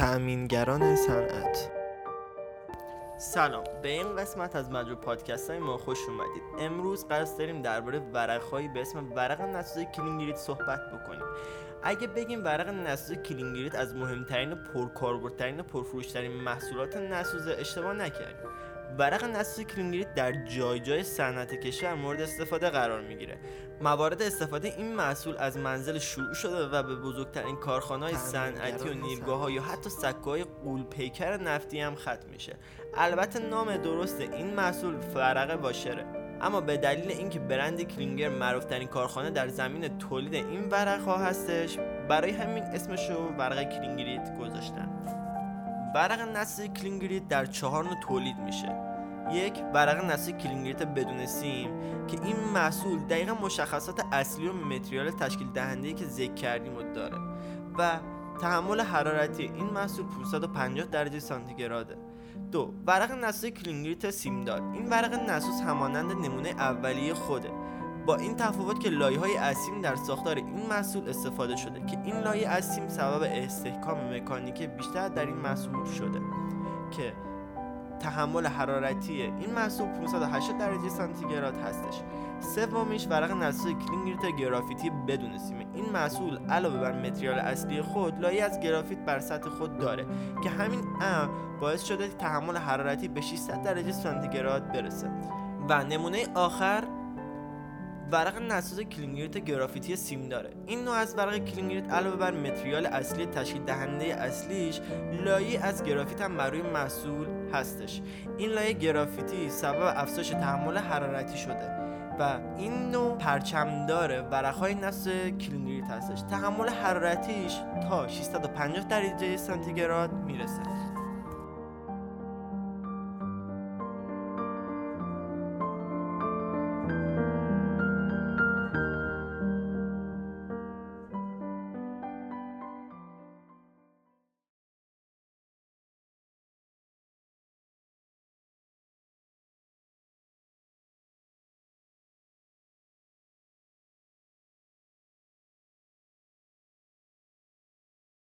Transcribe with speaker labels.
Speaker 1: تأمینگران صنعت.
Speaker 2: سلام. به این قسمت از مجموعه پادکست های ما خوش اومدید. امروز قصد داریم درباره ورقهایی به اسم ورق نسوز کلینگریت صحبت بکنیم. اگه بگیم ورق نسوز کلینگریت از مهمترین و پرکاربردترین و پرفروشترین محصولات نسوزه اشتباه نکردیم. ورق نسوز کلینگریت در جای جای صنعت کشور مورد استفاده قرار می‌گیره. موارد استفاده این محصول از منزل شروع شده و به بزرگترین کارخانه های صنعتی و نیروگاه ها یا حتی سکوهای غول پیکر نفتی هم ختم میشه. البته نام درست این محصول ورق واشره اما به دلیل اینکه برند کلینگر معروفترین کارخانه در زمینه تولید این ورق ها هستش برای همین اسمشو ورق کلینگریت گذاشتن. ورق نسوز کلینگریت در چهار نوع تولید میشه. یک ورق نسوز کلینگریت بدون سیم که این محصول دقیقا مشخصات اصلی و متریال تشکیل دهنده که ذکر کردیم رو داره. و تحمل حرارتی این محصول 550 درجه سانتیگراده. دو ورق نسوز کلینگریت سیمدار. این ورق نسوز همانند نمونه اولیه خوده. با این تفاوت که لایه‌ای سیم در ساختار این محصول استفاده شده که این لایه سیم سبب استحکام مکانیکی بیشتر در این محصول شده که تحمل حرارتی این محصول 580 درجه سانتیگراد هستش. سومیش ورق نسوز کلینگریت گرافیتی بدون سیم. این محصول علاوه بر متریال اصلی خود لایه‌ای از گرافیت بر سطح خود داره که همین امر باعث شده تحمل حرارتی به 600 درجه سانتیگراد برسه. و نمونه آخر ورق نسوز کلینگریت گرافیتی سیمداره. این نوع از ورق کلینگریت علاوه بر متریال اصلی تشکیل دهنده اصلیش لایه‌ای از گرافیت هم بر روی محصول هستش. این لایه گرافیتی سبب افزایش تحمل حرارتی شده و این نوع پرچمدار ورقهای نسوز کلینگریت هستش. تحمل حرارتیش تا 650 درجه سانتیگراد می‌رسه